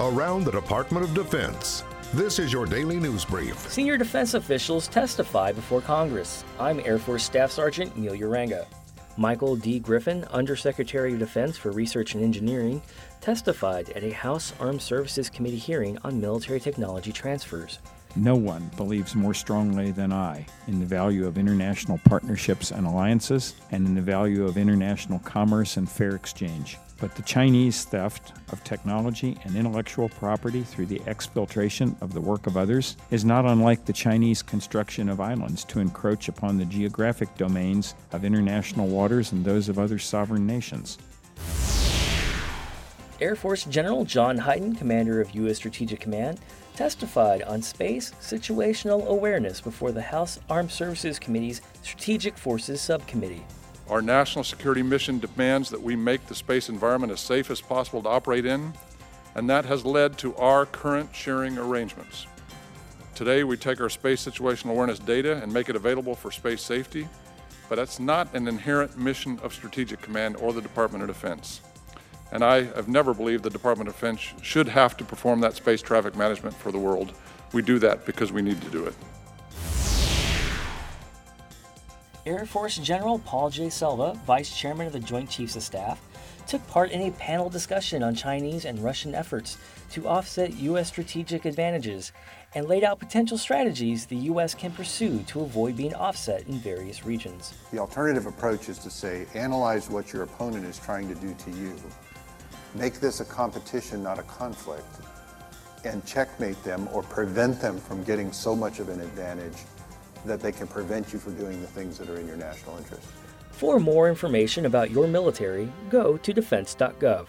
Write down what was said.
around the Department of Defense. This is your daily news brief. Senior defense officials testify before Congress. I'm Air Force Staff Sergeant Neil Uranga. Michael D. Griffin, Undersecretary of Defense for Research and Engineering, testified at a House Armed Services Committee hearing on military technology transfers. No one believes more strongly than I in the value of international partnerships and alliances and in the value of international commerce and fair exchange. But the Chinese theft of technology and intellectual property through the exfiltration of the work of others is not unlike the Chinese construction of islands to encroach upon the geographic domains of international waters and those of other sovereign nations. Air Force General John Hyten, commander of U.S. Strategic Command, testified on space situational awareness before the House Armed Services Committee's Strategic Forces Subcommittee. Our national security mission demands that we make the space environment as safe as possible to operate in, and that has led to our current sharing arrangements. Today, we take our space situational awareness data and make it available for space safety, but that's not an inherent mission of Strategic Command or the Department of Defense. And I have never believed the Department of Defense should have to perform that space traffic management for the world. We do that because we need to do it. Air Force General Paul J. Selva, Vice Chairman of the Joint Chiefs of Staff, took part in a panel discussion on Chinese and Russian efforts to offset U.S. strategic advantages and laid out potential strategies the U.S. can pursue to avoid being offset in various regions. The alternative approach is to say, analyze what your opponent is trying to do to you Make this a competition, not a conflict, and checkmate them or prevent them from getting so much of an advantage that they can prevent you from doing the things that are in your national interest. For more information about your military, go to defense.gov.